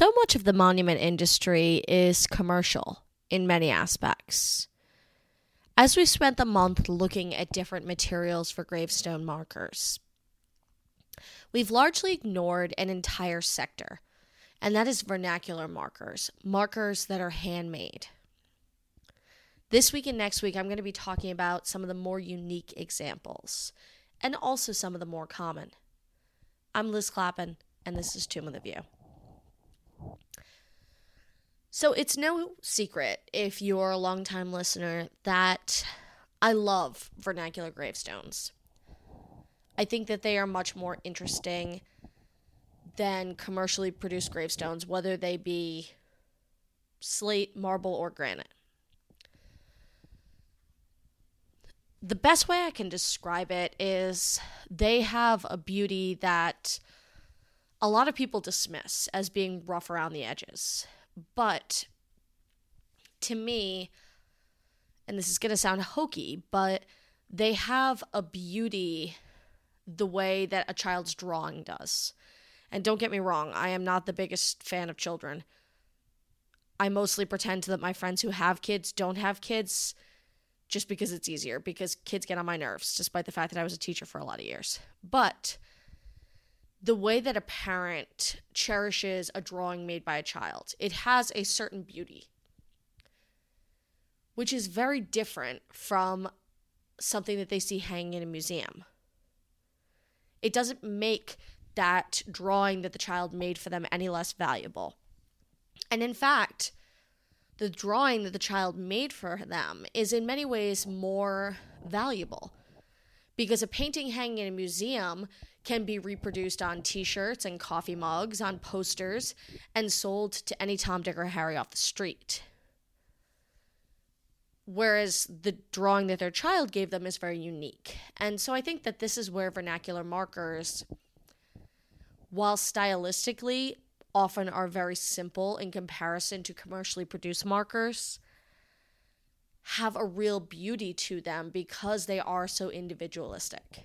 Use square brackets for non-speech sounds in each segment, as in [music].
So much of the monument industry is commercial in many aspects. As we spent the month looking at different materials for gravestone markers, we've largely ignored an entire sector, and that is vernacular markers, markers that are handmade. This week and next week, I'm going to be talking about some of the more unique examples and also some of the more common. I'm Liz Clappin, and this is Tomb With A View. So it's no secret if you're a longtime listener that I love vernacular gravestones. I think that they are much more interesting than commercially produced gravestones, whether they be slate, marble, or granite. The best way I can describe it is they have a beauty that a lot of people dismiss as being rough around the edges. But to me, and this is going to sound hokey, but they have a beauty the way that a child's drawing does. And don't get me wrong, I am not the biggest fan of children. I mostly pretend that my friends who have kids don't have kids just because it's easier, because kids get on my nerves, despite the fact that I was a teacher for a lot of years. But the way that a parent cherishes a drawing made by a child. It has a certain beauty, which is very different from something that they see hanging in a museum. It doesn't make that drawing that the child made for them any less valuable. And in fact, the drawing that the child made for them is in many ways more valuable because a painting hanging in a museum can be reproduced on t shirts and coffee mugs, on posters, and sold to any Tom, Dick, or Harry off the street. Whereas the drawing that their child gave them is very unique. And so I think that this is where vernacular markers, while stylistically often are very simple in comparison to commercially produced markers, have a real beauty to them because they are so individualistic.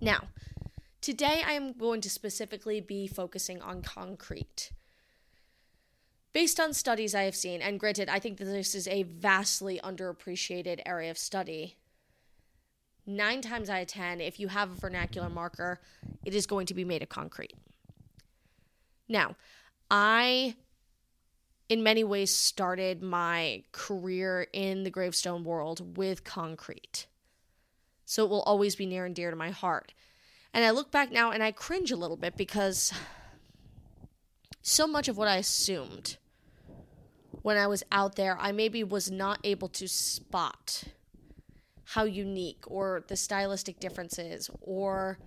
Now, today I am going to specifically be focusing on concrete. Based on studies I have seen, and granted, I think that this is a vastly underappreciated area of study, nine times out of ten, if you have a vernacular marker, it is going to be made of concrete. Now, I, in many ways, started my career in the gravestone world with concrete. So it will always be near and dear to my heart. And I look back now and I cringe a little bit because so much of what I assumed when I was out there, I maybe was not able to spot how unique or the stylistic differences or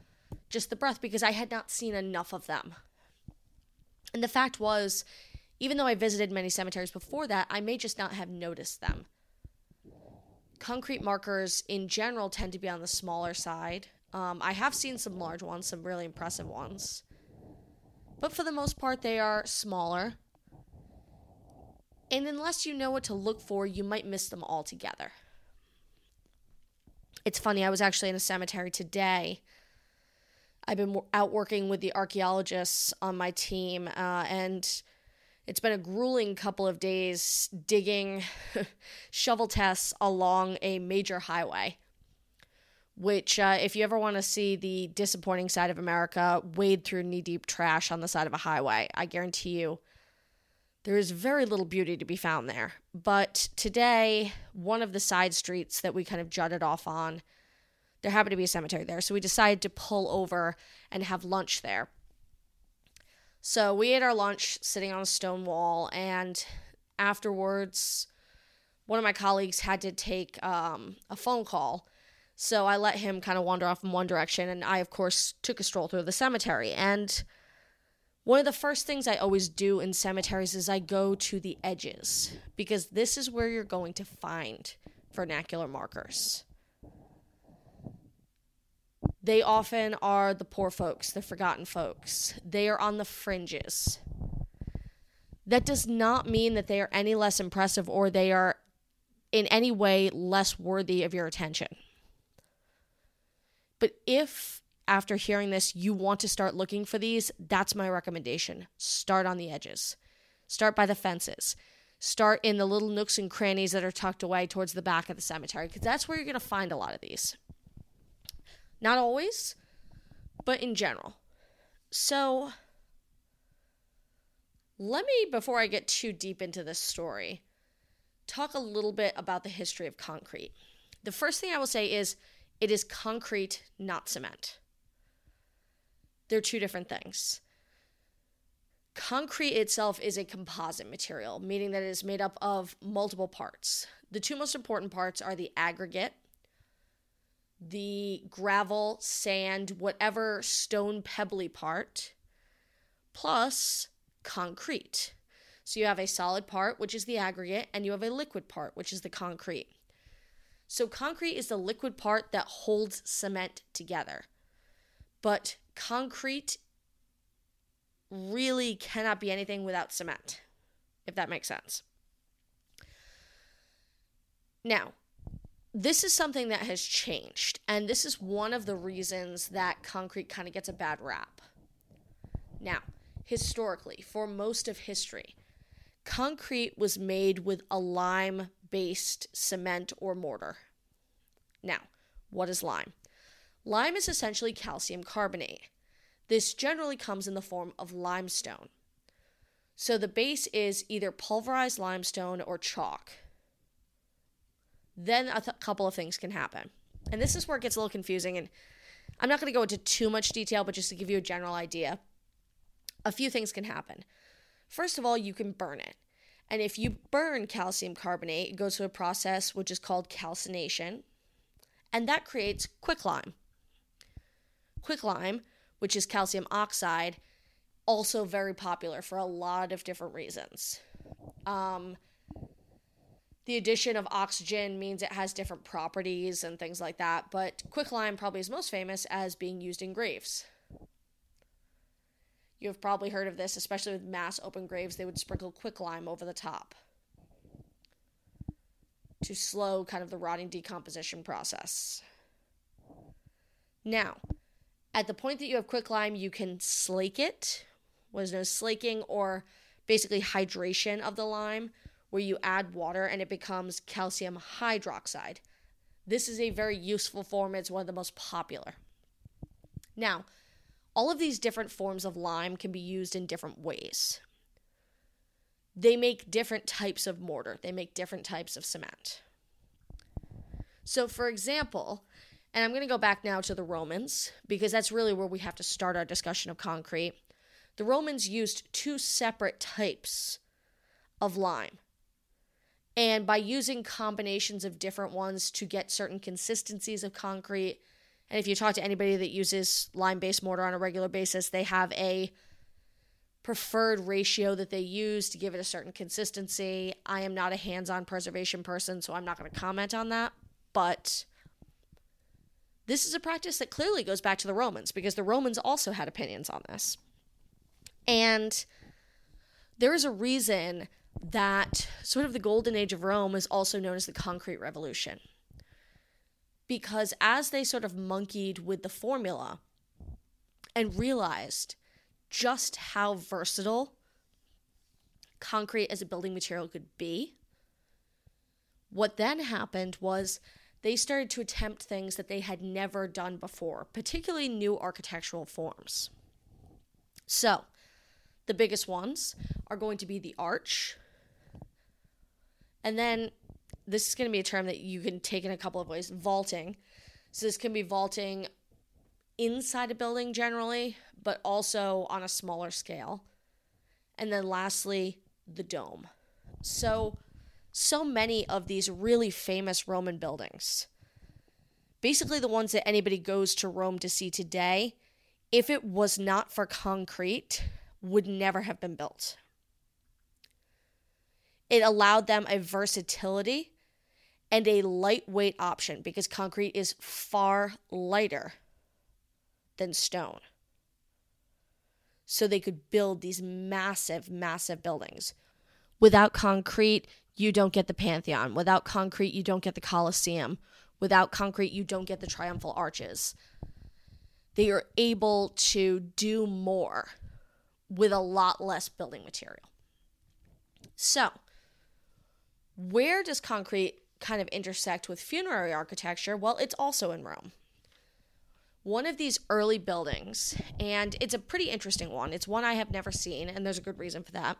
just the breath because I had not seen enough of them. And the fact was, even though I visited many cemeteries before that, I may just not have noticed them. Concrete markers in general tend to be on the smaller side. Um, I have seen some large ones, some really impressive ones. But for the most part, they are smaller. And unless you know what to look for, you might miss them altogether. It's funny, I was actually in a cemetery today I've been out working with the archaeologists on my team, uh, and it's been a grueling couple of days digging [laughs] shovel tests along a major highway. Which, uh, if you ever want to see the disappointing side of America, wade through knee deep trash on the side of a highway, I guarantee you there is very little beauty to be found there. But today, one of the side streets that we kind of jutted off on there happened to be a cemetery there. So we decided to pull over and have lunch there. So we ate our lunch sitting on a stone wall, and afterwards, one of my colleagues had to take um, a phone call. So I let him kind of wander off in one direction, and I, of course, took a stroll through the cemetery. And one of the first things I always do in cemeteries is I go to the edges, because this is where you're going to find vernacular markers. They often are the poor folks, the forgotten folks. They are on the fringes. That does not mean that they are any less impressive or they are in any way less worthy of your attention. But if after hearing this you want to start looking for these, that's my recommendation. Start on the edges. Start by the fences. Start in the little nooks and crannies that are tucked away towards the back of the cemetery because that's where you're going to find a lot of these. Not always, but in general. So, let me, before I get too deep into this story, talk a little bit about the history of concrete. The first thing I will say is it is concrete, not cement. They're two different things. Concrete itself is a composite material, meaning that it is made up of multiple parts. The two most important parts are the aggregate, the gravel, sand, whatever stone pebbly part, plus concrete. So you have a solid part, which is the aggregate, and you have a liquid part, which is the concrete. So concrete is the liquid part that holds cement together. But concrete really cannot be anything without cement, if that makes sense. Now, this is something that has changed, and this is one of the reasons that concrete kind of gets a bad rap. Now, historically, for most of history, concrete was made with a lime based cement or mortar. Now, what is lime? Lime is essentially calcium carbonate. This generally comes in the form of limestone. So the base is either pulverized limestone or chalk. Then a th- couple of things can happen. And this is where it gets a little confusing. And I'm not going to go into too much detail, but just to give you a general idea, a few things can happen. First of all, you can burn it. And if you burn calcium carbonate, it goes through a process which is called calcination, and that creates quicklime. Quicklime, which is calcium oxide, also very popular for a lot of different reasons. Um, the addition of oxygen means it has different properties and things like that, but quicklime probably is most famous as being used in graves. You have probably heard of this, especially with mass open graves, they would sprinkle quicklime over the top to slow kind of the rotting decomposition process. Now, at the point that you have quicklime, you can slake it, known as slaking, or basically hydration of the lime, where you add water and it becomes calcium hydroxide. This is a very useful form, it's one of the most popular. Now, all of these different forms of lime can be used in different ways. They make different types of mortar, they make different types of cement. So, for example, and I'm going to go back now to the Romans because that's really where we have to start our discussion of concrete. The Romans used two separate types of lime. And by using combinations of different ones to get certain consistencies of concrete, and if you talk to anybody that uses lime based mortar on a regular basis, they have a preferred ratio that they use to give it a certain consistency. I am not a hands on preservation person, so I'm not going to comment on that. But this is a practice that clearly goes back to the Romans because the Romans also had opinions on this. And there is a reason that sort of the golden age of Rome is also known as the concrete revolution because as they sort of monkeyed with the formula and realized just how versatile concrete as a building material could be, what then happened was they started to attempt things that they had never done before, particularly new architectural forms. So, the biggest ones are going to be the arch. And then this is going to be a term that you can take in a couple of ways vaulting. So, this can be vaulting inside a building generally, but also on a smaller scale. And then lastly, the dome. So, so many of these really famous Roman buildings, basically the ones that anybody goes to Rome to see today, if it was not for concrete, would never have been built. It allowed them a versatility and a lightweight option because concrete is far lighter than stone. So they could build these massive, massive buildings. Without concrete, you don't get the Pantheon. Without concrete, you don't get the Colosseum. Without concrete, you don't get the triumphal arches. they are able to do more with a lot less building material. So, where does concrete kind of intersect with funerary architecture? Well, it's also in Rome. One of these early buildings, and it's a pretty interesting one. It's one I have never seen, and there's a good reason for that.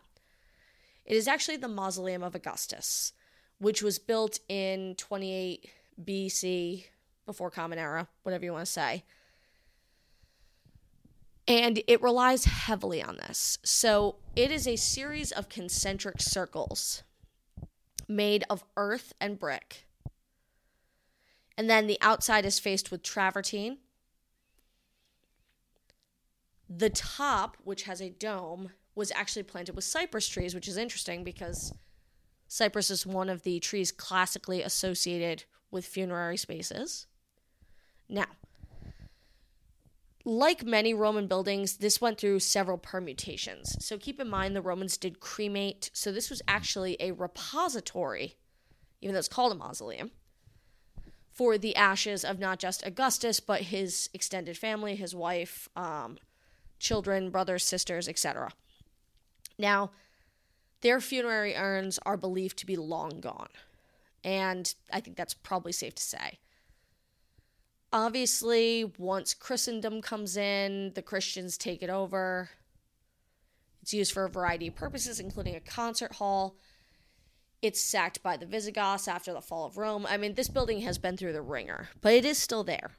It is actually the Mausoleum of Augustus, which was built in 28 BC, before Common Era, whatever you want to say. And it relies heavily on this. So it is a series of concentric circles made of earth and brick. And then the outside is faced with travertine. The top, which has a dome, was actually planted with cypress trees, which is interesting because cypress is one of the trees classically associated with funerary spaces. Now, like many Roman buildings, this went through several permutations. So keep in mind the Romans did cremate. So this was actually a repository, even though it's called a mausoleum, for the ashes of not just Augustus, but his extended family, his wife, um, children, brothers, sisters, etc. Now, their funerary urns are believed to be long gone. And I think that's probably safe to say. Obviously, once Christendom comes in, the Christians take it over. It's used for a variety of purposes, including a concert hall. It's sacked by the Visigoths after the fall of Rome. I mean, this building has been through the wringer, but it is still there.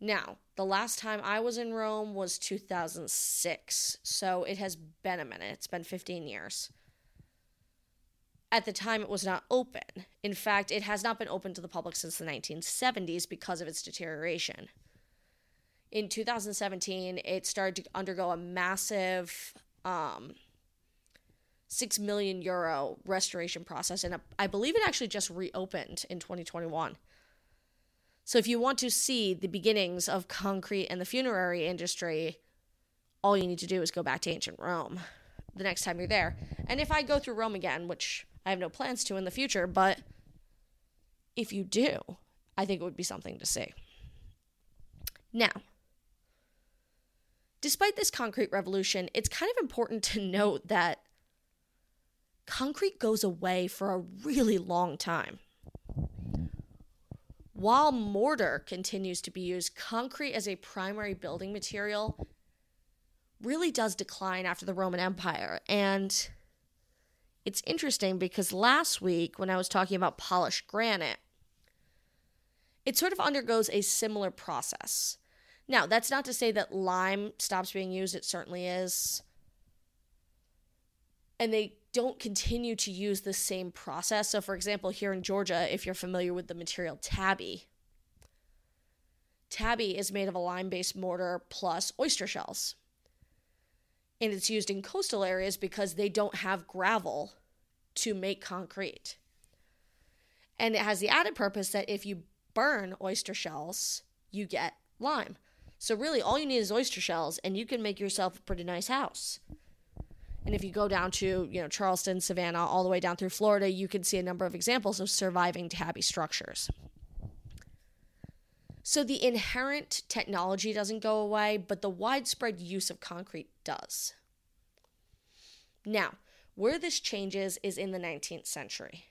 Now, the last time I was in Rome was 2006, so it has been a minute. It's been 15 years at the time it was not open. In fact, it has not been open to the public since the 1970s because of its deterioration. In 2017, it started to undergo a massive um, 6 million euro restoration process, and I believe it actually just reopened in 2021. So, if you want to see the beginnings of concrete and the funerary industry, all you need to do is go back to ancient Rome the next time you're there. And if I go through Rome again, which I have no plans to in the future, but if you do, I think it would be something to see. Now, despite this concrete revolution, it's kind of important to note that concrete goes away for a really long time. While mortar continues to be used, concrete as a primary building material really does decline after the Roman Empire. And it's interesting because last week, when I was talking about polished granite, it sort of undergoes a similar process. Now, that's not to say that lime stops being used, it certainly is. And they don't continue to use the same process. So, for example, here in Georgia, if you're familiar with the material tabby, tabby is made of a lime based mortar plus oyster shells and it's used in coastal areas because they don't have gravel to make concrete. And it has the added purpose that if you burn oyster shells, you get lime. So really all you need is oyster shells and you can make yourself a pretty nice house. And if you go down to, you know, Charleston, Savannah, all the way down through Florida, you can see a number of examples of surviving tabby structures. So the inherent technology doesn't go away, but the widespread use of concrete does. Now, where this changes is in the 19th century.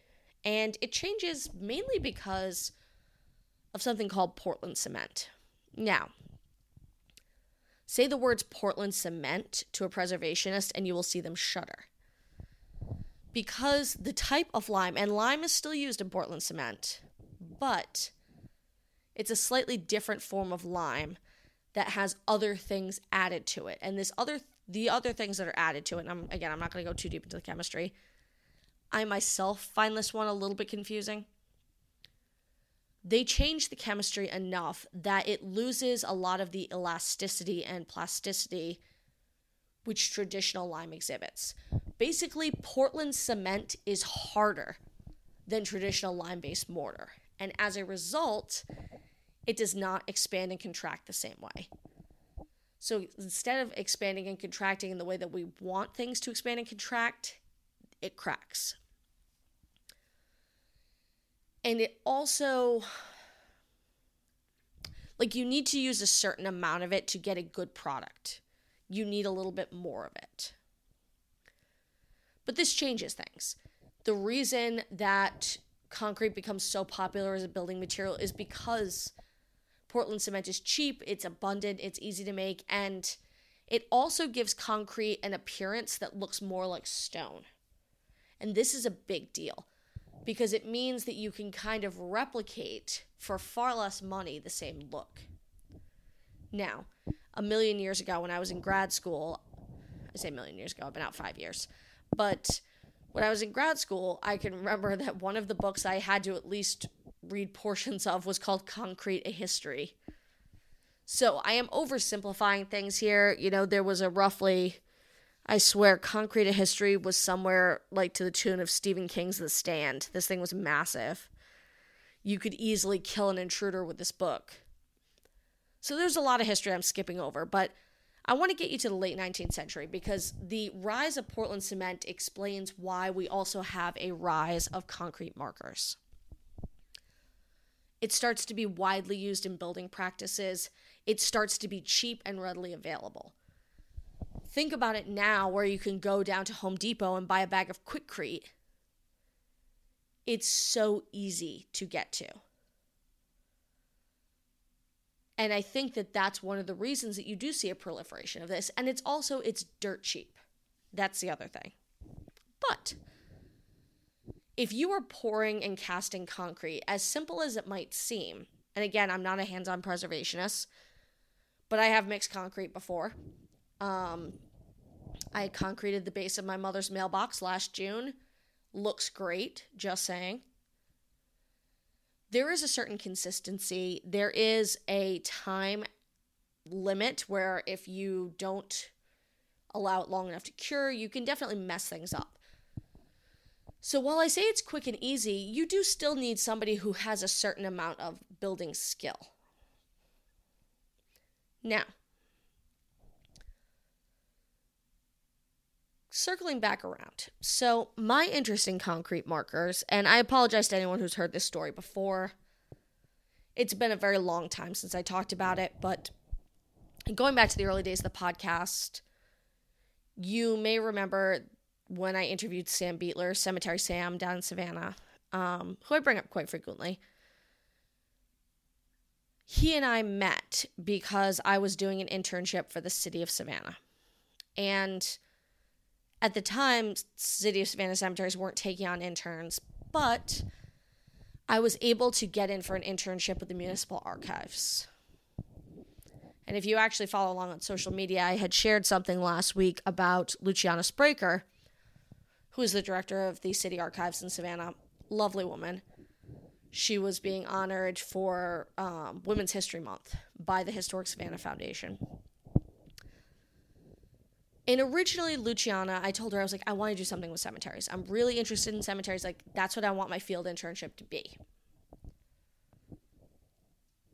And it changes mainly because of something called Portland cement. Now, say the words Portland cement to a preservationist and you will see them shudder. Because the type of lime, and lime is still used in Portland cement, but it's a slightly different form of lime that has other things added to it. And this other the other things that are added to it, and I'm, again, I'm not going to go too deep into the chemistry. I myself find this one a little bit confusing. They change the chemistry enough that it loses a lot of the elasticity and plasticity which traditional lime exhibits. Basically, Portland cement is harder than traditional lime based mortar. And as a result, it does not expand and contract the same way. So instead of expanding and contracting in the way that we want things to expand and contract, it cracks. And it also, Like you need to use a certain amount of it to get a good product. You need a little bit more of it. But this changes things. The reason that concrete becomes so popular as a building material is because Portland cement is cheap, it's abundant, it's easy to make, and it also gives concrete an appearance that looks more like stone. And this is a big deal because it means that you can kind of replicate for far less money the same look. Now, a million years ago when I was in grad school, I say a million years ago, I've been out five years, but when I was in grad school, I can remember that one of the books I had to at least read portions of was called Concrete a History. So I am oversimplifying things here. You know, there was a roughly, I swear, Concrete a History was somewhere like to the tune of Stephen King's The Stand. This thing was massive. You could easily kill an intruder with this book. So there's a lot of history I'm skipping over, but I want to get you to the late 19th century because the rise of Portland cement explains why we also have a rise of concrete markers. It starts to be widely used in building practices. It starts to be cheap and readily available. Think about it now where you can go down to Home Depot and buy a bag of Quikrete. It's so easy to get to. And I think that that's one of the reasons that you do see a proliferation of this. And it's also it's dirt cheap. That's the other thing. But if you are pouring and casting concrete, as simple as it might seem, and again, I'm not a hands-on preservationist, but I have mixed concrete before. Um, I concreted the base of my mother's mailbox last June. Looks great, just saying there is a certain consistency. There is a time limit where if you don't allow it long enough to cure, you can definitely mess things up. So while I say it's quick and easy, you do still need somebody who has a certain amount of building skill. Now, circling back around. So, my interest in concrete markers, and I apologize to anyone who's heard this story before. It's been a very long time since I talked about it, but going back to the early days of the podcast, you may remember when I interviewed Sam Beatler, Cemetery Sam down in Savannah, um, who I bring up quite frequently. He and I met because I was doing an internship for the city of Savannah. And at the time, City of Savannah cemeteries weren't taking on interns, but I was able to get in for an internship with the municipal archives. And if you actually follow along on social media, I had shared something last week about Luciana Spracher, who is the director of the city archives in Savannah. Lovely woman. She was being honored for um, Women's History Month by the Historic Savannah Foundation. And originally, Luciana, I told her, I was like, I want to do something with cemeteries. I'm really interested in cemeteries. Like, that's what I want my field internship to be.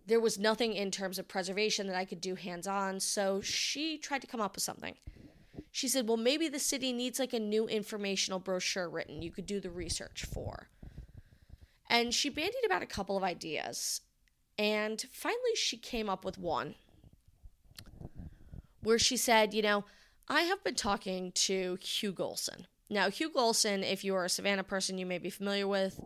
There was nothing in terms of preservation that I could do hands on. So she tried to come up with something. She said, Well, maybe the city needs like a new informational brochure written you could do the research for. And she bandied about a couple of ideas. And finally, she came up with one where she said, You know, I have been talking to Hugh Golson. Now, Hugh Golson, if you are a Savannah person, you may be familiar with.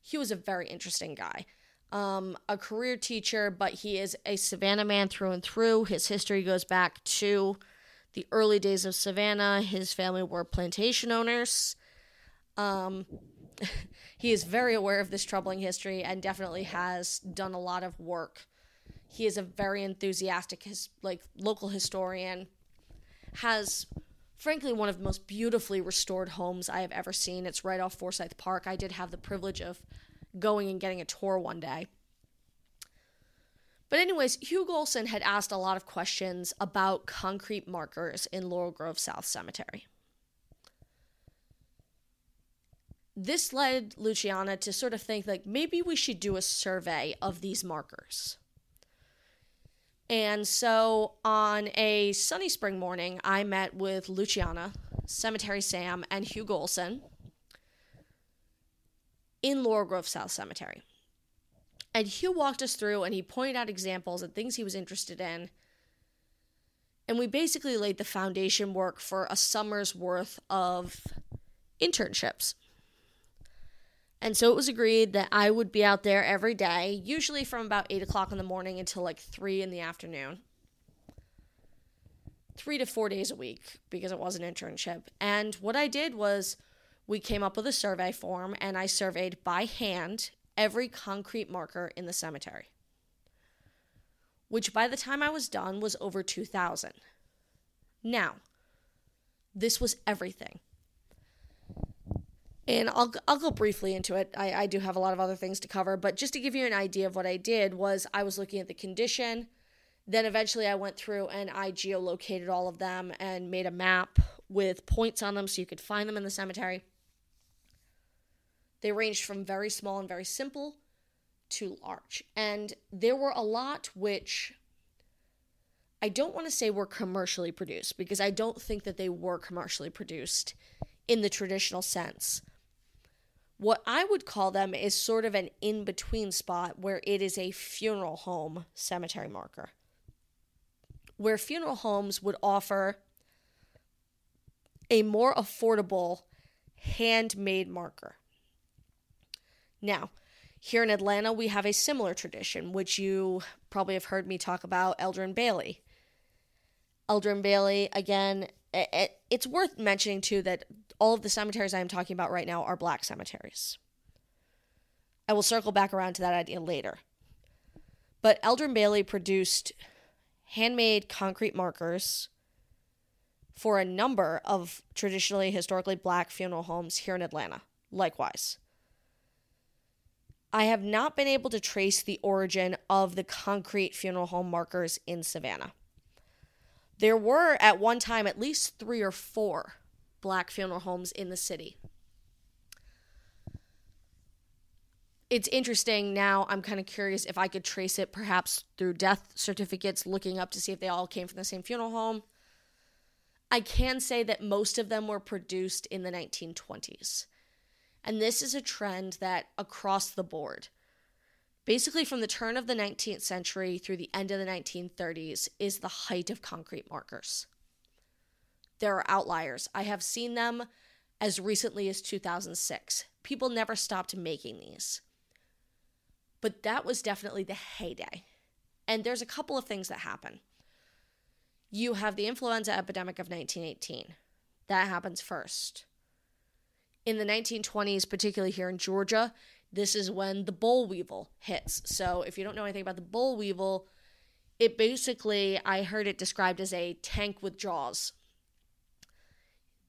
He was a very interesting guy. Um, a career teacher, but he is a Savannah man through and through. His history goes back to the early days of Savannah. His family were plantation owners. Um, [laughs] he is very aware of this troubling history and definitely has done a lot of work. He is a very enthusiastic, his, like local historian has frankly one of the most beautifully restored homes I have ever seen. It's right off Forsyth Park. I did have the privilege of going and getting a tour one day. But, anyways, Hugh Golson had asked a lot of questions about concrete markers in Laurel Grove South Cemetery. This led Luciana to sort of think like maybe we should do a survey of these markers. And so on a sunny spring morning, I met with Luciana, Cemetery Sam, and Hugh Golson in Laurel Grove South Cemetery. And Hugh walked us through and he pointed out examples and things he was interested in. And we basically laid the foundation work for a summer's worth of internships. And so it was agreed that I would be out there every day, usually from about 8 o'clock in the morning until like 3 in the afternoon. Three to four days a week because it was an internship. And what I did was we came up with a survey form and I surveyed by hand every concrete marker in the cemetery, which by the time I was done was over 2,000. Now, this was everything and I'll, I'll go briefly into it. I, I do have a lot of other things to cover, but just to give you an idea of what I did was I was looking at the condition. Then eventually I went through and I geolocated all of them and made a map with points on them so you could find them in the cemetery. They ranged from very small and very simple to large. And there were a lot which I don't want to say were commercially produced because I don't think that they were commercially produced in the traditional sense. What I would call them is sort of an in between spot where it is a funeral home cemetery marker. Where funeral homes would offer a more affordable handmade marker. Now, here in Atlanta, we have a similar tradition, which you probably have heard me talk about Eldren Bailey. Eldren Bailey, again, it's worth mentioning too that all of the cemeteries I am talking about right now are black cemeteries. I will circle back around to that idea later. But Eldren Bailey produced handmade concrete markers for a number of traditionally historically black funeral homes here in Atlanta, likewise. I have not been able to trace the origin of the concrete funeral home markers in Savannah. There were at one time at least three or four black funeral homes in the city. It's interesting now. I'm kind of curious if I could trace it perhaps through death certificates, looking up to see if they all came from the same funeral home. I can say that most of them were produced in the 1920s. And this is a trend that across the board, basically from the turn of the 19th century through the end of the 1930s, is the height of concrete markers. There are outliers. I have seen them as recently as 2006. People never stopped making these. But that was definitely the heyday. And there's a couple of things that happen. You have the influenza epidemic of 1918. That happens first. In the 1920s, particularly here in Georgia, this is when the boll weevil hits. So, if you don't know anything about the boll weevil, it basically, I heard it described as a tank with jaws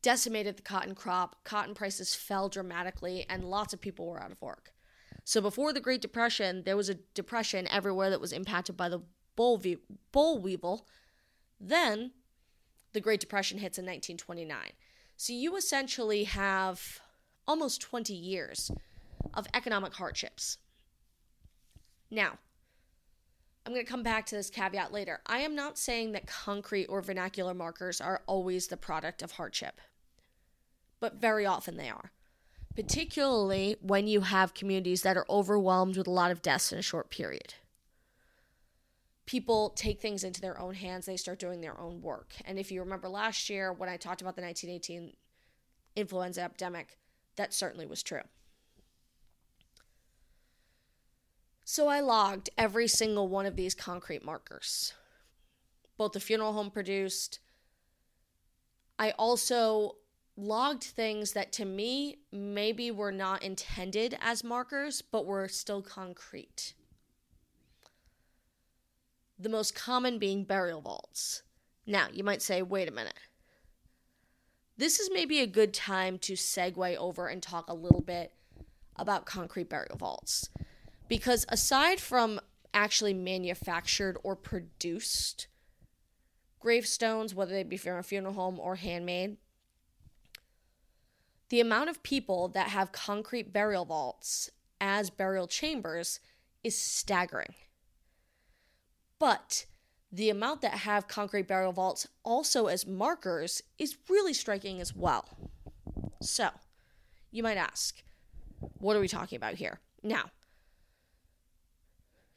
decimated the cotton crop. Cotton prices fell dramatically, and lots of people were out of work. So before the Great Depression, there was a depression everywhere that was impacted by the boll, boll weevil. Then the Great Depression hits in 1929. So you essentially have almost 20 years of economic hardships. Now, I'm going to come back to this caveat later. I am not saying that concrete or vernacular markers are always the product of hardship but very often they are. Particularly when you have communities that are overwhelmed with a lot of deaths in a short period. People take things into their own hands, they start doing their own work. And if you remember last year when I talked about the 1918 influenza epidemic, that certainly was true. So I logged every single one of these concrete markers, both the funeral home produced. I also logged things that to me maybe were not intended as markers, but were still concrete. The most common being burial vaults. Now, you might say, wait a minute. This is maybe a good time to segue over and talk a little bit about concrete burial vaults. Because aside from actually manufactured or produced gravestones, whether they be from a funeral home or handmade, the amount of people that have concrete burial vaults as burial chambers is staggering. But the amount that have concrete burial vaults also as markers is really striking as well. So, you might ask, what are we talking about here? Now,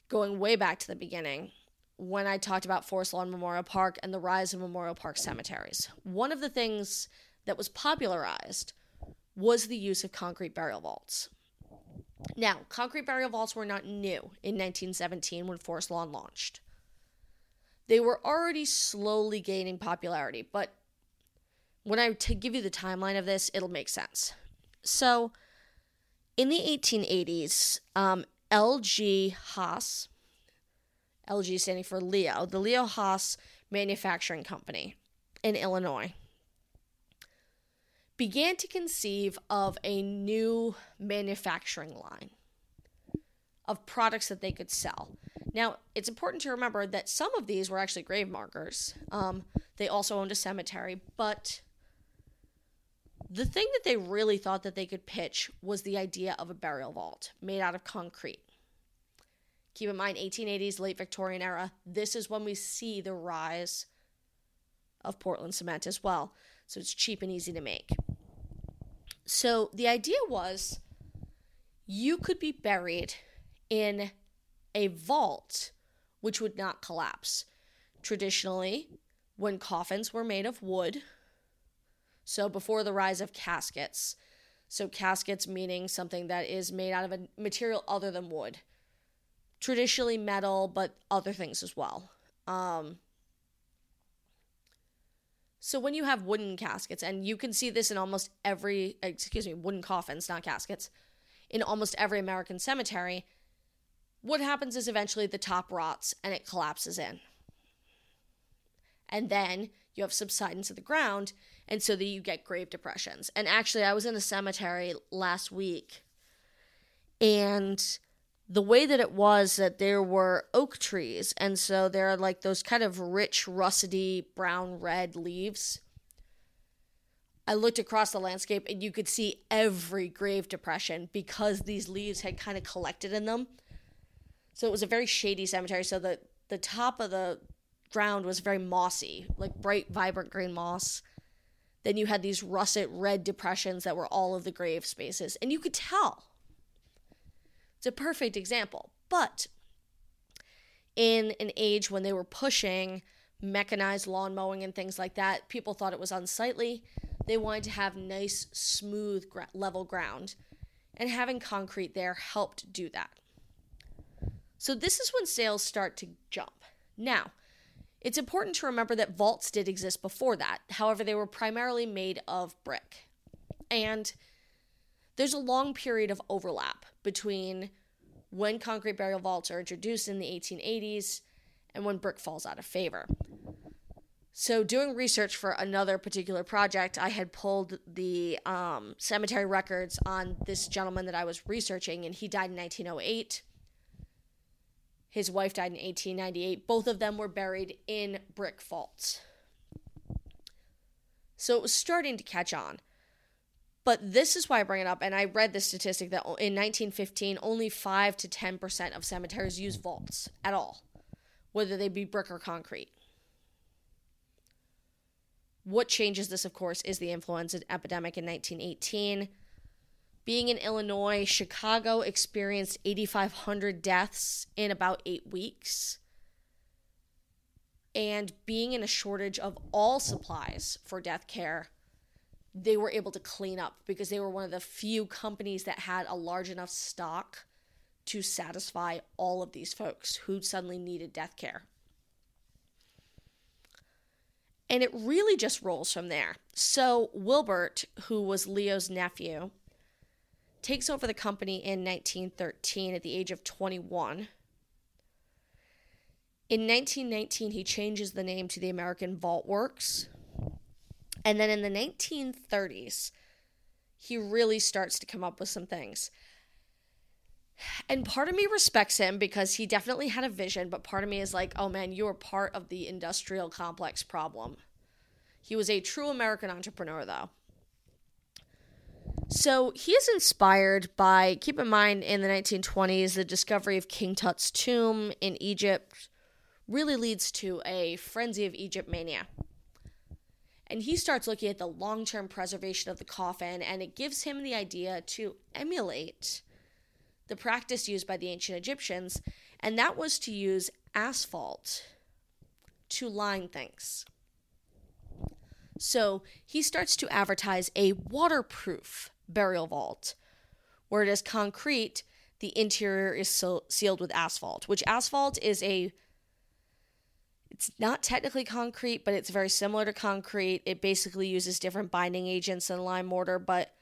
going way back to the beginning when I talked about Forest Lawn Memorial Park and the rise of Memorial Park cemeteries. One of the things that was popularized was the use of concrete burial vaults. Now, concrete burial vaults were not new in 1917 when Forest Lawn launched. They were already slowly gaining popularity, but when I give you the timeline of this, it'll make sense. So, in the 1880s, um, L.G. Haase, LG standing for Leo, the Leo Haase Manufacturing Company in Illinois, began to conceive of a new manufacturing line of products that they could sell. Now, it's important to remember that some of these were actually grave markers. Um, they also owned a cemetery, but the thing that they really thought that they could pitch was the idea of a burial vault made out of concrete. Keep in mind, 1880s, late Victorian era, this is when we see the rise of Portland cement as well. So it's cheap and easy to make. So the idea was you could be buried in a vault which would not collapse. Traditionally, when coffins were made of wood, so before the rise of caskets, so caskets meaning something that is made out of a material other than wood, traditionally metal, but other things as well. Um, so when you have wooden caskets, and you can see this in almost every, excuse me, wooden coffins, not caskets, in almost every American cemetery, what happens is eventually the top rots and it collapses in. And then you have subsidence of the ground, and so that you get grave depressions. And actually, I was in a cemetery last week, and the way that it was that there were oak trees, and so there are like those kind of rich, russety, brown red leaves. I looked across the landscape and you could see every grave depression because these leaves had kind of collected in them. So it was a very shady cemetery. So the, the top of the ground was very mossy, like bright, vibrant green moss. Then you had these russet red depressions that were all of the grave spaces. And you could tell. It's a perfect example. But in an age when they were pushing mechanized lawn mowing and things like that, people thought it was unsightly. They wanted to have nice, smooth, level ground. And having concrete there helped do that. So this is when sales start to jump. Now, it's important to remember that vaults did exist before that. However, they were primarily made of brick. And there's a long period of overlap between when concrete burial vaults are introduced in the 1880s and when brick falls out of favor. So, doing research for another particular project, I had pulled the um, cemetery records on this gentleman that I was researching, and he died in 1908. His wife died in 1898. Both of them were buried in brick vaults. So it was starting to catch on. But this is why I bring it up. And I read the statistic that in 1915, only 5 to 10% of cemeteries use vaults at all, whether they be brick or concrete. What changes this, of course, is the influenza epidemic in 1918 being in Illinois, Chicago experienced 8,500 deaths in about eight weeks. And being in a shortage of all supplies for death care, they were able to clean up because they were one of the few companies that had a large enough stock to satisfy all of these folks who suddenly needed death care. And it really just rolls from there. So, Wilbert, who was Leo's nephew, takes over the company in 1913 at the age of 21. In 1919, he changes the name to the American Vault Works. And then in the 1930s, he really starts to come up with some things. And part of me respects him because he definitely had a vision, but part of me is like, oh man, you are part of the industrial complex problem. He was a true American entrepreneur, though. So he is inspired by, keep in mind, in the 1920s, the discovery of King Tut's tomb in Egypt really leads to a frenzy of Egypt mania. And he starts looking at the long term preservation of the coffin, and it gives him the idea to emulate the practice used by the ancient Egyptians and that was to use asphalt to line things. So he starts to advertise a waterproof burial vault, where it is concrete, the interior is so- sealed with asphalt, which asphalt is a it's not technically concrete, but it's very similar to concrete. It basically uses different binding agents than lime mortar, but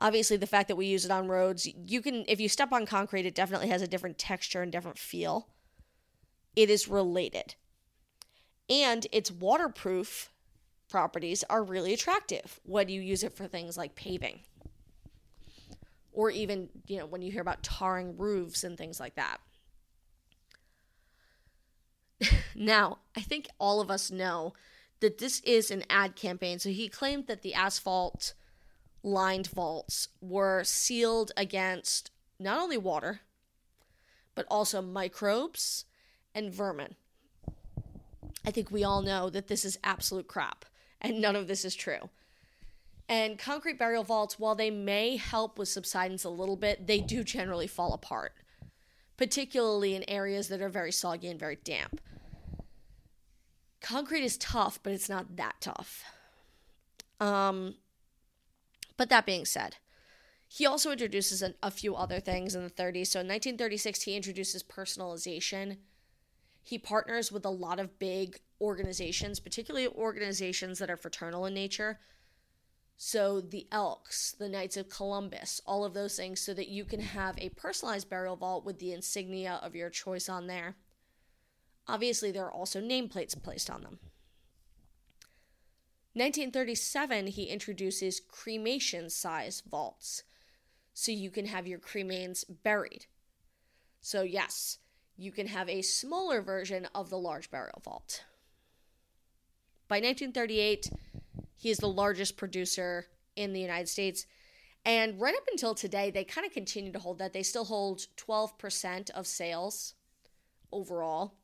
obviously the fact that we use it on roads, you can if you step on concrete, it definitely has a different texture and different feel. It is related. And its waterproof properties are really attractive when you use it for things like paving. Or even, you know, when you hear about tarring roofs and things like that. Now, I think all of us know that this is an ad campaign. So he claimed that the asphalt lined vaults were sealed against not only water, but also microbes and vermin. I think we all know that this is absolute crap and none of this is true. And concrete burial vaults, while they may help with subsidence a little bit, they do generally fall apart, particularly in areas that are very soggy and very damp. Concrete is tough, but it's not that tough. Um, but that being said, he also introduces an, a few other things in the 30s. So in 1936, he introduces personalization. He partners with a lot of big organizations, particularly organizations that are fraternal in nature. So the Elks, the Knights of Columbus, all of those things, so that you can have a personalized burial vault with the insignia of your choice on there. Obviously, there are also nameplates placed on them. 1937, he introduces cremation size vaults, so you can have your cremains buried. So, yes, you can have a smaller version of the large burial vault. By 1938, he is the largest producer in the United States. And right up until today, they kind of continue to hold that. They still hold 12% of sales overall.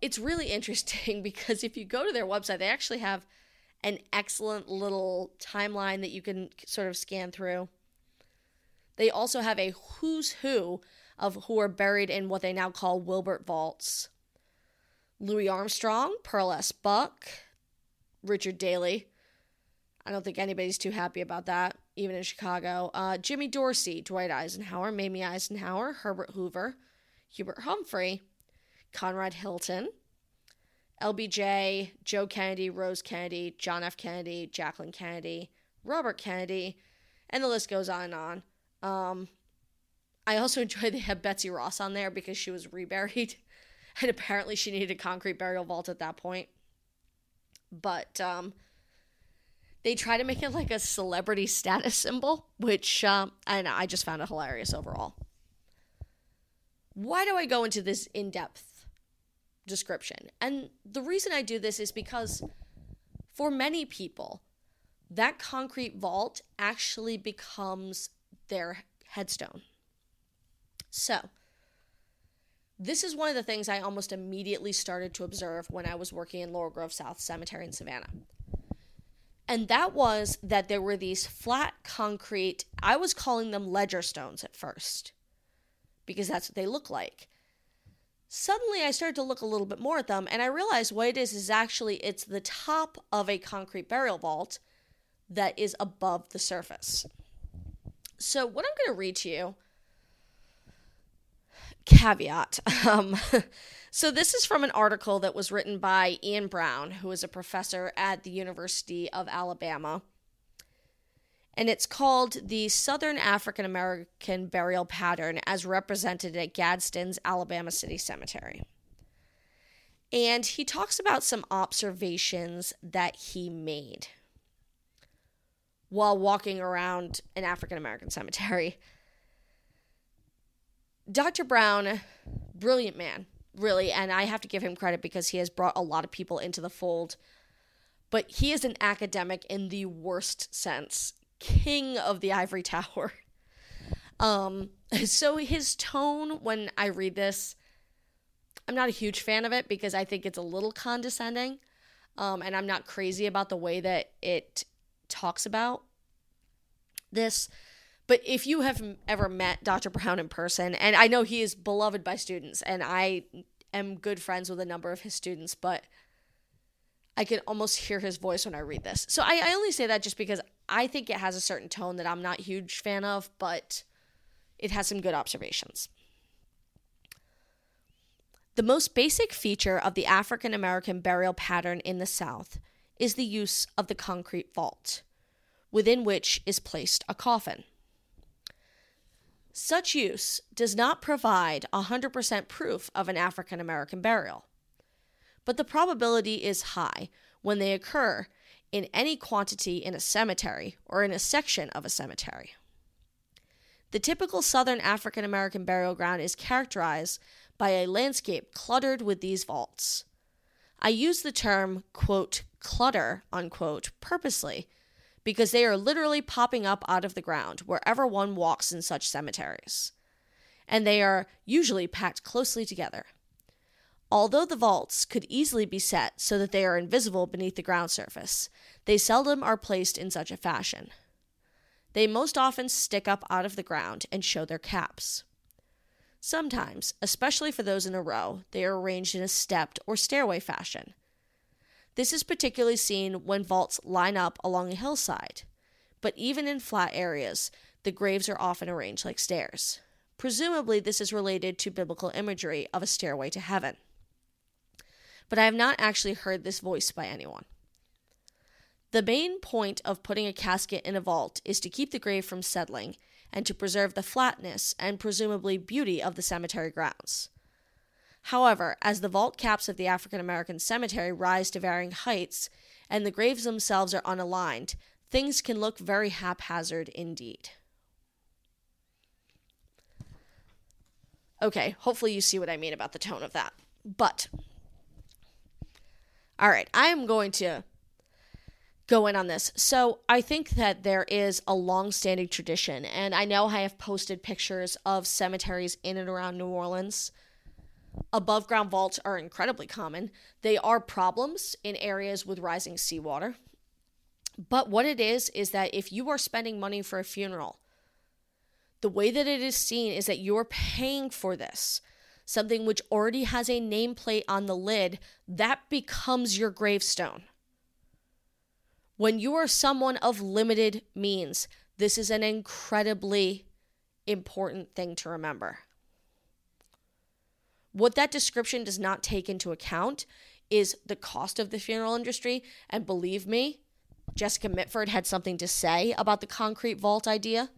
It's really interesting [laughs] because if you go to their website, they actually have an excellent little timeline that you can sort of scan through. They also have a who's who of who are buried in what they now call Wilbert vaults. Louis Armstrong, Pearl S. Buck, Richard Daley. I don't think anybody's too happy about that, even in Chicago. Uh, Jimmy Dorsey, Dwight Eisenhower, Mamie Eisenhower, Herbert Hoover, Hubert Humphrey, Conrad Hilton, LBJ, Joe Kennedy, Rose Kennedy, John F. Kennedy, Jacqueline Kennedy, Robert Kennedy, and the list goes on and on. Um, I also [laughs] enjoy they have Betsy Ross on there because she was reburied. [laughs] and apparently she needed a concrete burial vault at that point. But um, they try to make it like a celebrity status symbol, which um, know I just found it hilarious overall. Why do I go into this in depth description? And the reason I do this is because for many people, that concrete vault actually becomes their headstone. So, this is one of the things I almost immediately started to observe when I was working in Laurel Grove South Cemetery in Savannah. And that was that there were these flat concrete, I was calling them ledger stones at first because that's what they look like. Suddenly I started to look a little bit more at them and I realized what it is is actually it's the top of a concrete burial vault that is above the surface. So what I'm going to read to you caveat. [laughs] Um, so, this is from an article that was written by Ian Brown, who is a professor at the University of Alabama. And it's called The Southern African American Burial Pattern as Represented at Gadsden's Alabama City Cemetery. And he talks about some observations that he made while walking around an African American cemetery. Dr. Brown, brilliant man, really, and I have to give him credit because he has brought a lot of people into the fold. But he is an academic in the worst sense, king of the ivory tower. [laughs] Um, so his tone when I read this, I'm not a huge fan of it because I think it's a little condescending. Um, and I'm not crazy about the way that it talks about this. But if you have ever met Dr. Brown in person, and I know he is beloved by students, and I am good friends with a number of his students, but I can almost hear his voice when I read this. So I, I only say that just because I think it has a certain tone that I'm not huge fan of, but it has some good observations. The most basic feature of the African American burial pattern in the South is the use of the concrete vault, within which is placed a coffin. Such use does not provide 100% proof of an African American burial, but the probability is high when they occur in any quantity in a cemetery or in a section of a cemetery. The typical Southern African American burial ground is characterized by a landscape cluttered with these vaults. I use the term, quote, clutter, unquote, purposely because they are literally popping up out of the ground wherever one walks in such cemeteries. And they are usually packed closely together. Although the vaults could easily be set so that they are invisible beneath the ground surface, they seldom are placed in such a fashion. They most often stick up out of the ground and show their caps. Sometimes, especially for those in a row, they are arranged in a stepped or stairway fashion, this is particularly seen when vaults line up along a hillside, but even in flat areas, the graves are often arranged like stairs. Presumably, this is related to biblical imagery of a stairway to heaven. But I have not actually heard this voiced by anyone. The main point of putting a casket in a vault is to keep the grave from settling and to preserve the flatness and presumably beauty of the cemetery grounds. However, as the vault caps of the African American cemetery rise to varying heights and the graves themselves are unaligned, things can look very haphazard indeed. Okay, hopefully you see what I mean about the tone of that. But, all right, I am going to go in on this. So, I think that there is a long standing tradition, and I know I have posted pictures of cemeteries in and around New Orleans Above ground vaults are incredibly common. They are problems in areas with rising seawater. But what it is, is that if you are spending money for a funeral, the way that it is seen is that you're paying for this, something which already has a nameplate on the lid, that becomes your gravestone. When you are someone of limited means, this is an incredibly important thing to remember. What that description does not take into account is the cost of the funeral industry. And believe me, Jessica Mitford had something to say about the concrete vault idea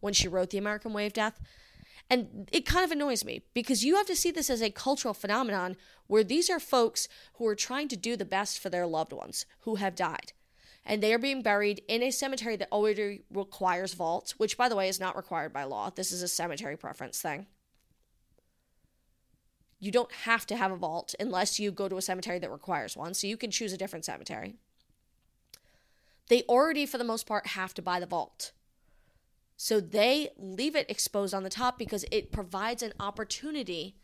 when she wrote The American Way of Death. And it kind of annoys me because you have to see this as a cultural phenomenon where these are folks who are trying to do the best for their loved ones who have died. And they are being buried in a cemetery that already requires vaults, which, by the way, is not required by law. This is a cemetery preference thing. You don't have to have a vault unless you go to a cemetery that requires one, so you can choose a different cemetery. They already, for the most part, have to buy the vault. So they leave it exposed on the top because it provides an opportunity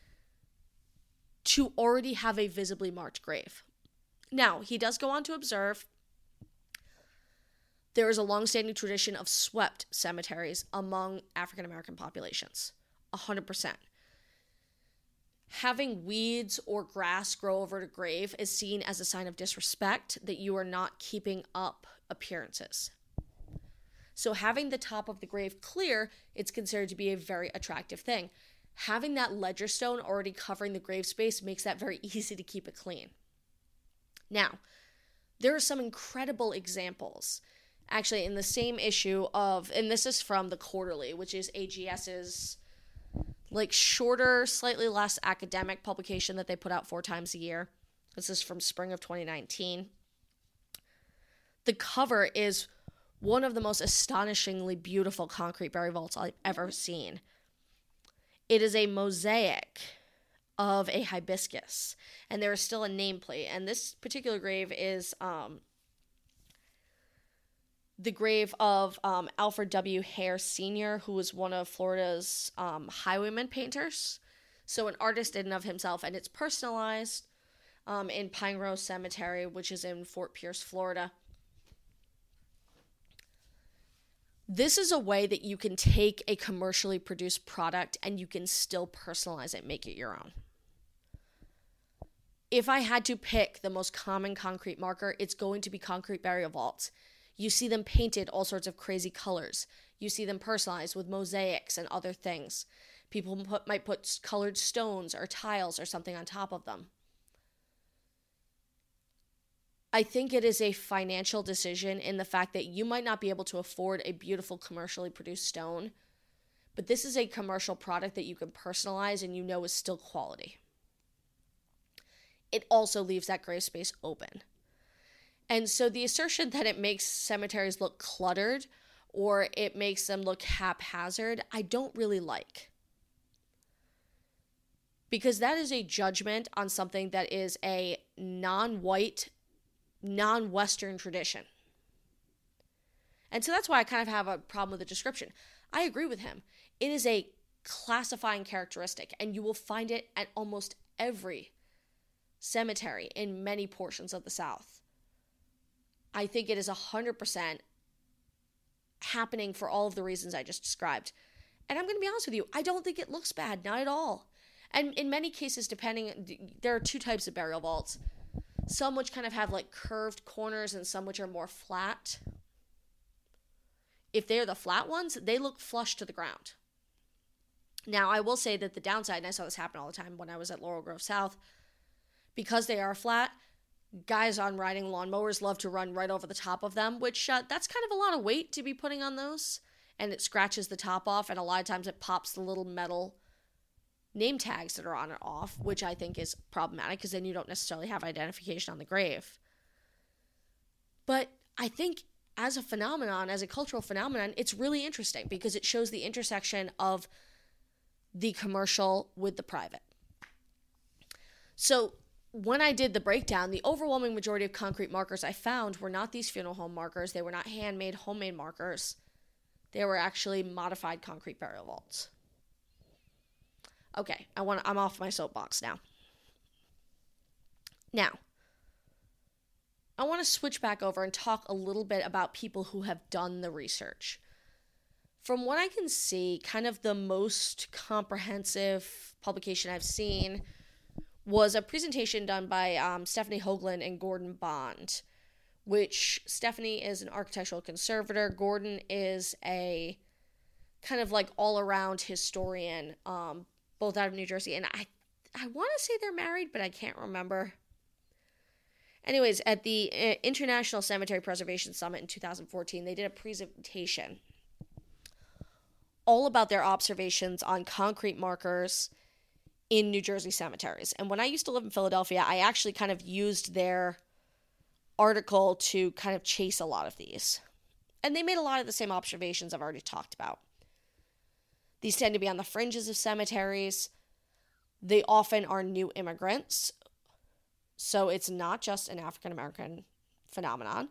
to already have a visibly marked grave. Now, he does go on to observe there is a long-standing tradition of swept cemeteries among African American populations. 100% having weeds or grass grow over the grave is seen as a sign of disrespect that you are not keeping up appearances. So, having the top of the grave clear, it's considered to be a very attractive thing. Having that ledger stone already covering the grave space makes that very [laughs] easy to keep it clean. Now, there are some incredible examples actually in the same issue of, and this is from the quarterly, which is AGS's like shorter, slightly less academic publication that they put out four times a year. This is from spring of 2019. The cover is one of the most astonishingly beautiful concrete burial vaults I've ever seen. It is a mosaic of a hibiscus, and there is still a nameplate. And this particular grave is um, the grave of um, Alfred W. Hair Sr., who was one of Florida's um, highwayman painters. So, an artist in and of himself, and it's personalized um, in Pine Grove Cemetery, which is in Fort Pierce, Florida. This is a way that you can take a commercially produced product and you can still personalize it, make it your own. If I had to pick the most common concrete marker, it's going to be concrete burial vaults. You see them painted all sorts of crazy colors. You see them personalized with mosaics and other things. People put, might put colored stones or tiles or something on top of them. I think it is a financial decision in the fact that you might not be able to afford a beautiful commercially produced stone, but this is a commercial product that you can personalize and you know is still quality. It also leaves that gray space open. And so the assertion that it makes cemeteries look cluttered or it makes them look haphazard, I don't really like. Because that is a judgment on something that is a non white non Western tradition. And so that's why I kind of have a problem with the description. I agree with him. It is a classifying characteristic, and you will find it at almost every cemetery in many portions of the South. I think it is 100% happening for all of the reasons I just described. And I'm going to be honest with you, I don't think it looks bad, not at all. And in many cases, depending, there are two types of burial vaults some which kind of have like curved corners and some which are more flat. If they're the flat ones, they look flush to the ground. Now, I will say that the downside, and I saw this happen all the time when I was at Laurel Grove South, because they are flat, guys on riding lawnmowers love to run right over the top of them, which uh, that's kind of a lot of weight to be putting on those. And it scratches the top off, and a lot of times it pops the little metal name tags that are on it off, which I think is problematic because then you don't necessarily have identification on the grave. But I think as a phenomenon, as a cultural phenomenon, it's really interesting because it shows the intersection of the commercial with the private. So, when I did the breakdown, the overwhelming majority of concrete markers I found were not these funeral home markers. They were not handmade, homemade markers. They were actually modified concrete burial vaults. Okay, I want I'm off my soapbox now. Now, I want to switch back over and talk a little bit about people who have done the research. From what I can see, kind of the most comprehensive publication I've seen was a presentation done by um, Stephanie Hoagland and Gordon Bond, which Stephanie is an architectural conservator. Gordon is a kind of like all around historian, um, both out of New Jersey. And I, I want to say they're married, but I can't remember. Anyways, at the uh, International Cemetery Preservation Summit in 2014, they did a presentation all about their observations on concrete markers in New Jersey cemeteries. And when I used to live in Philadelphia, I actually kind of used their article to kind of chase a lot of these. And they made a lot of the same observations I've already talked about. These tend to be on the fringes of cemeteries. They often are new immigrants. So it's not just an African American phenomenon.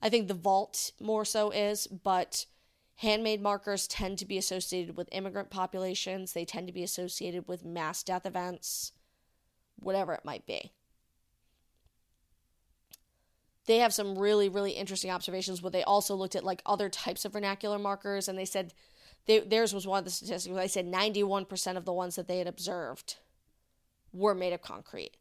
I think the vault more so is, but handmade markers tend to be associated with immigrant populations. They tend to be associated with mass death events, whatever it might be. They have some really, really interesting observations where they also looked at like other types of vernacular markers and they said they, theirs was one of the statistics. I said 91% of the ones that they had observed were made of concrete.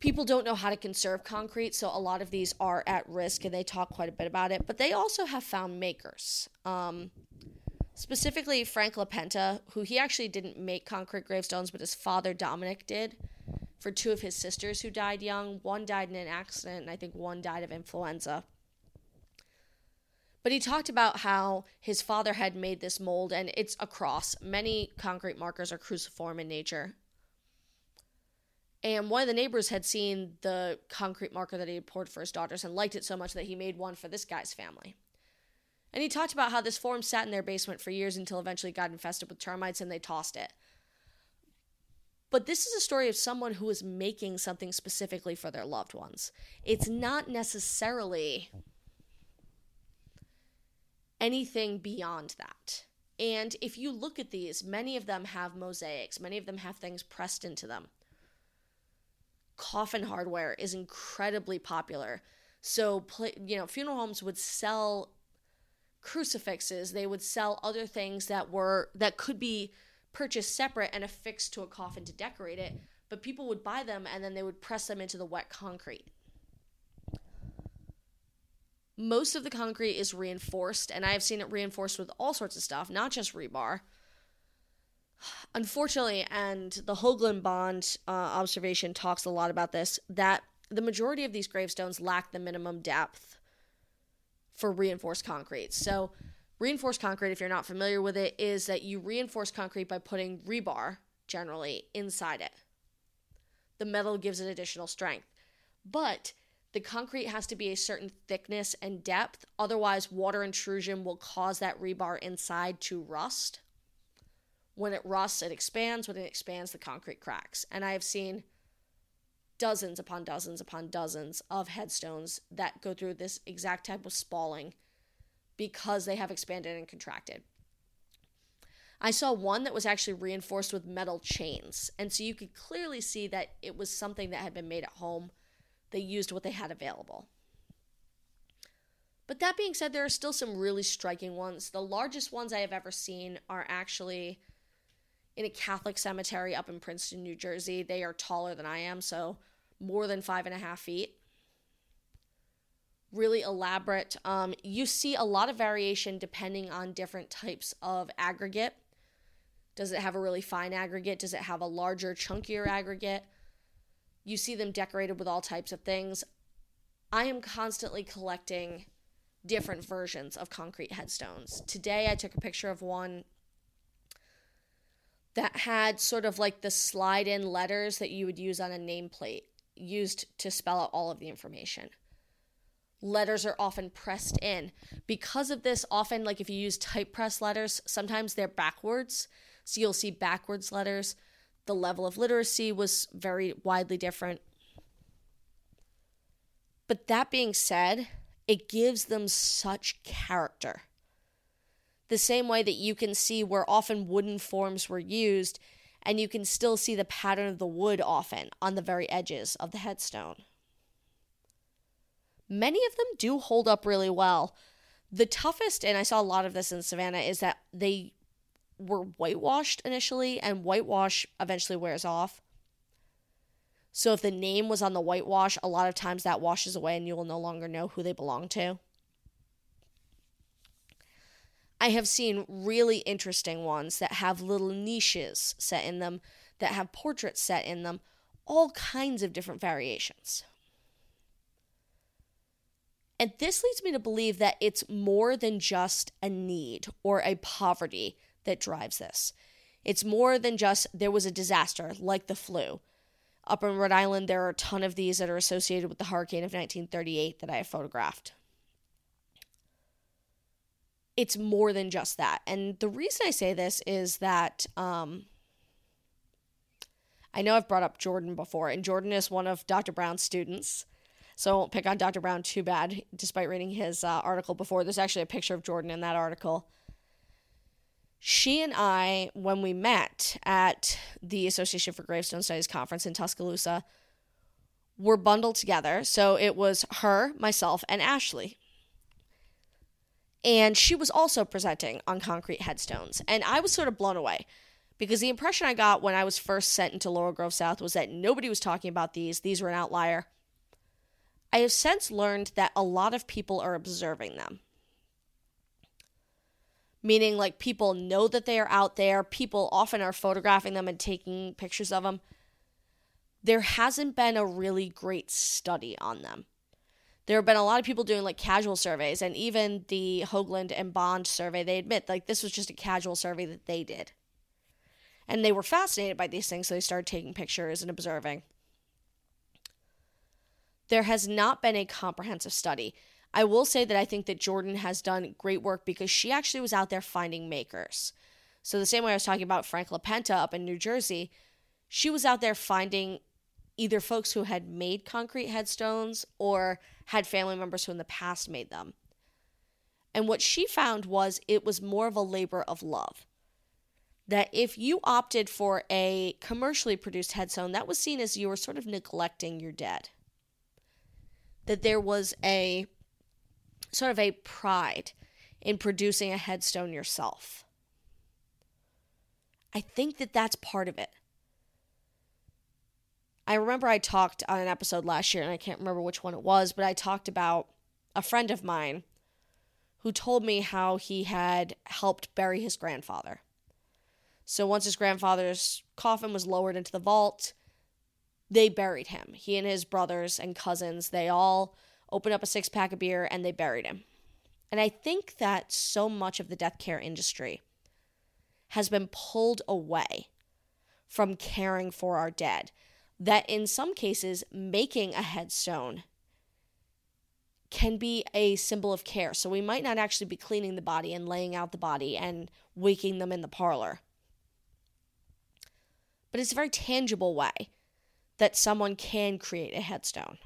People don't know how to conserve concrete, so a lot of these are at risk, and they talk quite a bit about it. But they also have found makers. Um, specifically, Frank LaPenta, who he actually didn't make concrete gravestones, but his father Dominic did for two of his sisters who died young. One died in an accident, and I think one died of influenza. But he talked about how his father had made this mold and it's a cross. Many concrete markers are cruciform in nature. And one of the neighbors had seen the concrete marker that he had poured for his daughters and liked it so much that he made one for this guy's family. And he talked about how this form sat in their basement for years until eventually got infested with termites and they tossed it. But this is a story of someone who is making something specifically for their loved ones. It's not necessarily anything beyond that. And if you look at these, many of them have mosaics, many of them have things pressed into them. Coffin hardware is incredibly popular. So, you know, funeral homes would sell crucifixes. They would sell other things that were that could be purchased separate and affixed to a coffin to decorate it, but people would buy them and then they would press them into the wet concrete. Most of the concrete is reinforced, and I have seen it reinforced with all sorts of stuff, not just rebar. Unfortunately, and the Hoagland Bond uh, observation talks a lot about this, that the majority of these gravestones lack the minimum depth for reinforced concrete. So, reinforced concrete, if you're not familiar with it, is that you reinforce concrete by putting rebar generally inside it. The metal gives it additional strength. But the concrete has to be a certain thickness and depth, otherwise, water intrusion will cause that rebar inside to rust. When it rusts, it expands. When it expands, the concrete cracks. And I have seen dozens upon dozens upon dozens of headstones that go through this exact type of spalling because they have expanded and contracted. I saw one that was actually reinforced with metal chains. And so you could clearly see that it was something that had been made at home. They used what they had available. But that being said, there are still some really striking ones. The largest ones I have ever seen are actually in a Catholic cemetery up in Princeton, New Jersey. They are taller than I am, so more than five and a half feet. Really elaborate. Um, you see a lot of variation depending on different types of aggregate. Does it have a really fine aggregate? Does it have a larger, chunkier aggregate? You see them decorated with all types of things. I am constantly collecting different versions of concrete headstones. Today I took a picture of one that had sort of like the slide in letters that you would use on a nameplate used to spell out all of the information. Letters are often pressed in. Because of this, often, like if you use type press letters, sometimes they're backwards. So you'll see backwards letters. The level of literacy was very widely different. But that being said, it gives them such character. The same way that you can see where often wooden forms were used and you can still see the pattern of the wood often on the very edges of the headstone. Many of them do hold up really well. The toughest, and I saw a lot of this in Savannah, is that they were whitewashed initially, and whitewash eventually wears off. So if the name was on the whitewash, a lot of times that washes away and you will no longer know who they belong to. I have seen really interesting ones that have little niches set in them, that have portraits set in them, all kinds of different variations. And this leads me to believe that it's more than just a need or a poverty that drives this. It's more than just there was a disaster like the flu. Up in Rhode Island, there are a ton of these that are associated with the hurricane of 1938 that I have photographed it's more than just that. And the reason I say this is that um, I know I've brought up Jordan before, and Jordan is one of Dr. Brown's students. So I won't pick on Dr. Brown too bad, despite reading his uh, article before. There's actually a picture of Jordan in that article. She and I, when we met at the Association for Gravestone Studies conference in Tuscaloosa, were bundled together. So it was her, myself, and Ashley. And she was also presenting on concrete headstones. And I was sort of blown away because the impression I got when I was first sent into Laurel Grove South was that nobody was talking about these, these were an outlier. I have since learned that a lot of people are observing them. Meaning, like, people know that they are out there, people often are photographing them and taking pictures of them. There hasn't been a really great study on them there have been a lot of people doing like casual surveys and even the Hoagland and Bond survey they admit like this was just a casual survey that they did. And they were fascinated by these things so they started taking pictures and observing. There has not been a comprehensive study. I will say that I think that Jordan has done great work because she actually was out there finding makers. So the same way I was talking about Frank LaPenta up in New Jersey, she was out there finding either folks who had made concrete headstones or had family members who in the past made them. And what she found was it was more of a labor of love. That if you opted for a commercially produced headstone, that was seen as you were sort of neglecting your dead. That there was a sort of a pride in producing a headstone yourself. I think that that's part of it. I remember I talked on an episode last year, and I can't remember which one it was, but I talked about a friend of mine who told me how he had helped bury his grandfather. So once his grandfather's coffin was lowered into the vault, they buried him. He and his brothers and cousins, they all opened up a six pack of beer and they buried him. And I think that so much of the death care industry has been pulled away from caring for our dead. That in some cases, making a headstone can be a symbol of care. So we might not actually be cleaning the body and laying out the body and waking them in the parlor. But it's a very tangible way that someone can create a headstone.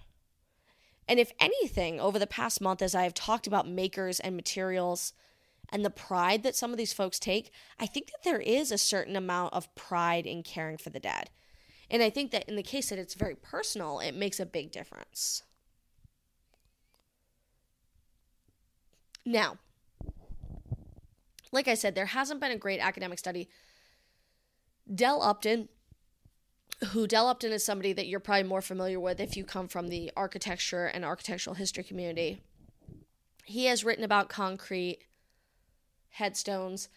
And if anything, over the past month, as I have talked about makers and materials and the pride that some of these folks take, I think that there is a certain amount of pride in caring for the dead. And I think that in the case that it's very personal, it makes a big difference. Now, like I said, there hasn't been a great academic study. Dell Upton, who Dell Upton is somebody that you're probably more familiar with if you come from the architecture and architectural history community. He has written about concrete headstones.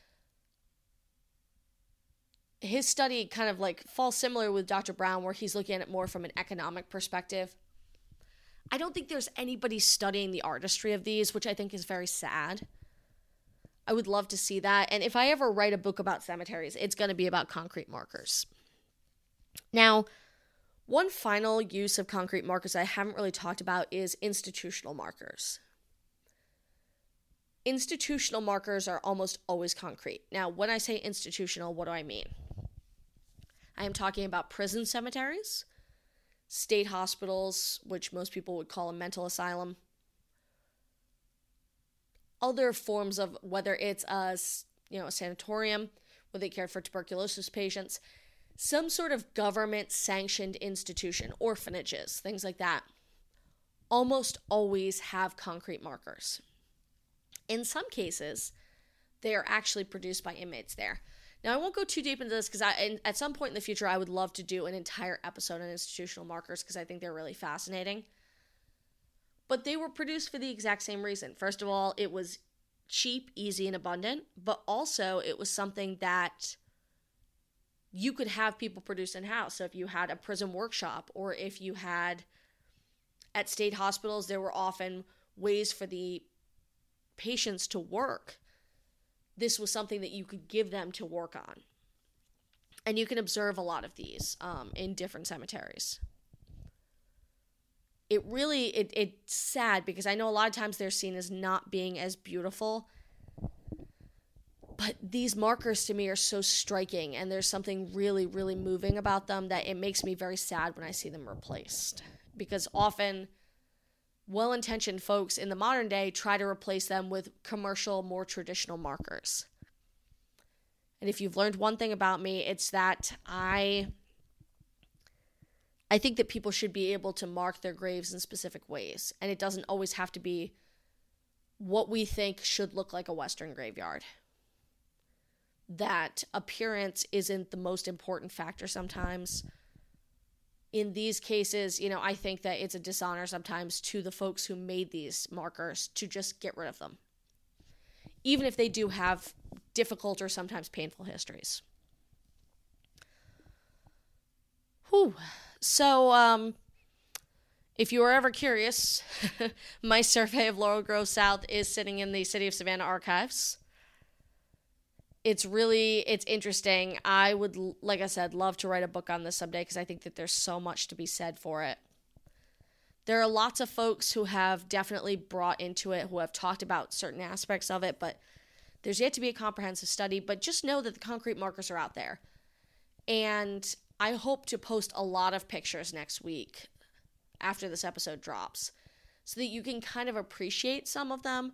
His study kind of like falls similar with Dr. Brown, where he's looking at it more from an economic perspective. I don't think there's anybody studying the artistry of these, which I think is very sad. I would love to see that. And if I ever write a book about cemeteries, it's going to be about concrete markers. Now, one final use of concrete markers I haven't really talked about is institutional markers. Institutional markers are almost always concrete. Now, when I say institutional, what do I mean? I am talking about prison cemeteries, state hospitals, which most people would call a mental asylum, other forms of whether it's a you know a sanatorium where they care for tuberculosis patients, some sort of government sanctioned institution, orphanages, things like that, almost always have concrete markers. In some cases, they are actually produced by inmates there. Now, I won't go too deep into this because at some point in the future, I would love to do an entire episode on institutional markers because I think they're really fascinating. But they were produced for the exact same reason. First of all, it was cheap, easy, and abundant, but also it was something that you could have people produce in house. So if you had a prison workshop or if you had at state hospitals, there were often ways for the patients to work this was something that you could give them to work on. And you can observe a lot of these um, in different cemeteries. It really it, it's sad because I know a lot of times they're seen as not being as beautiful. But these markers to me are so striking and there's something really, really moving about them that it makes me very sad when I see them replaced. Because often well intentioned folks in the modern day try to replace them with commercial, more traditional markers. And if you've learned one thing about me, it's that I I think that people should be able to mark their graves in specific ways, and it doesn't always have to be what we think should look like a western graveyard. That appearance isn't the most important factor sometimes in these cases, you know, I think that it's a dishonor sometimes to the folks who made these markers to just get rid of them, even if they do have difficult or sometimes painful histories. Whew. So, um, if you are ever curious, [laughs] my survey of Laurel Grove South is sitting in the City of Savannah archives it's really it's interesting. I would like I said love to write a book on this someday because I think that there's so much to be said for it. There are lots of folks who have definitely brought into it who have talked about certain aspects of it, but there's yet to be a comprehensive study, but just know that the concrete markers are out there. And I hope to post a lot of pictures next week after this episode drops so that you can kind of appreciate some of them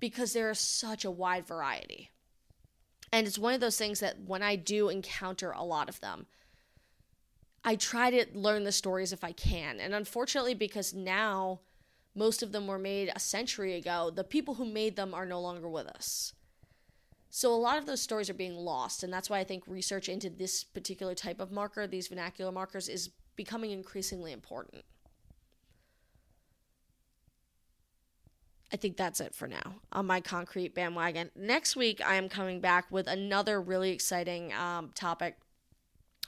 because there is such a wide variety. And it's one of those things that when I do encounter a lot of them, I try to learn the stories if I can. And unfortunately, because now Most of them were made a century ago. The people who made them are no longer with us. So a lot of those stories are being lost, and that's why I think research into this particular type of marker, these vernacular markers, is becoming increasingly important. I think that's it for now on my concrete bandwagon. Next week, I am coming back with another really exciting um, topic.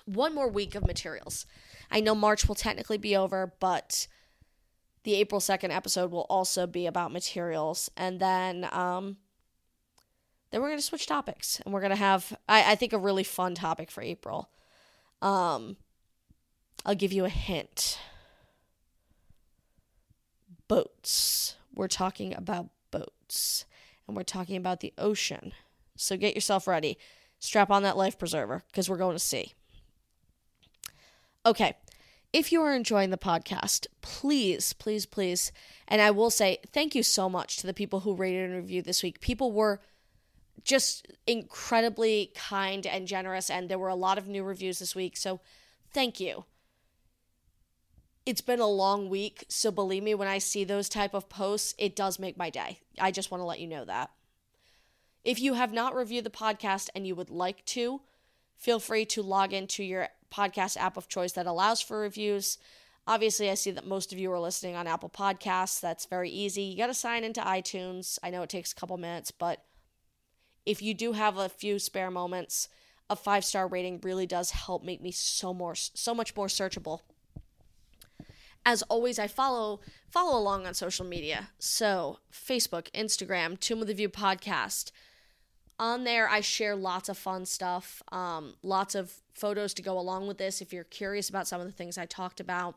One more week of materials. I know March will technically be over, but the April 2nd episode will also be about materials. And then, um, then we're going to switch topics and we're going to have, I, I think, a really fun topic for April. Um, I'll give you a hint boats. We're talking about boats and we're talking about the ocean. So get yourself ready. Strap on that life preserver because we're going to sea. Okay. If you are enjoying the podcast, please, please, please, and I will say thank you so much to the people who rated and reviewed this week. People were just incredibly kind and generous, and there were a lot of new reviews this week. So thank you. It's been a long week, so believe me, when I see those type of posts, it does make my day. I just want to let you know that. If you have not reviewed the podcast and you would like to, feel free to log into your podcast app of choice that allows for reviews. Obviously, I see that most of you are listening on Apple Podcasts. That's very easy. You got to sign into iTunes. I know it takes a couple minutes, but if you do have a few spare moments, a five star rating really does help make me so more so much more searchable. As always, I follow follow along on social media. So Facebook, Instagram, Tomb With A View podcast. On there, I share lots of fun stuff, um, lots of photos to go along with this. If you're curious about some of the things I talked about,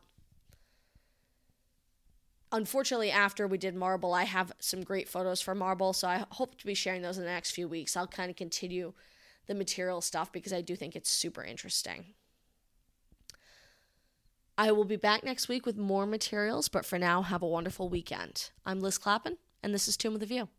unfortunately, after we did Marble, I have some great photos for Marble, so I hope to be sharing those in the next few weeks. I'll kind of continue the material stuff because I do think it's super interesting. I will be back next week with more materials, but for now, have a wonderful weekend. I'm Liz Clappin, and this is Tomb With A View.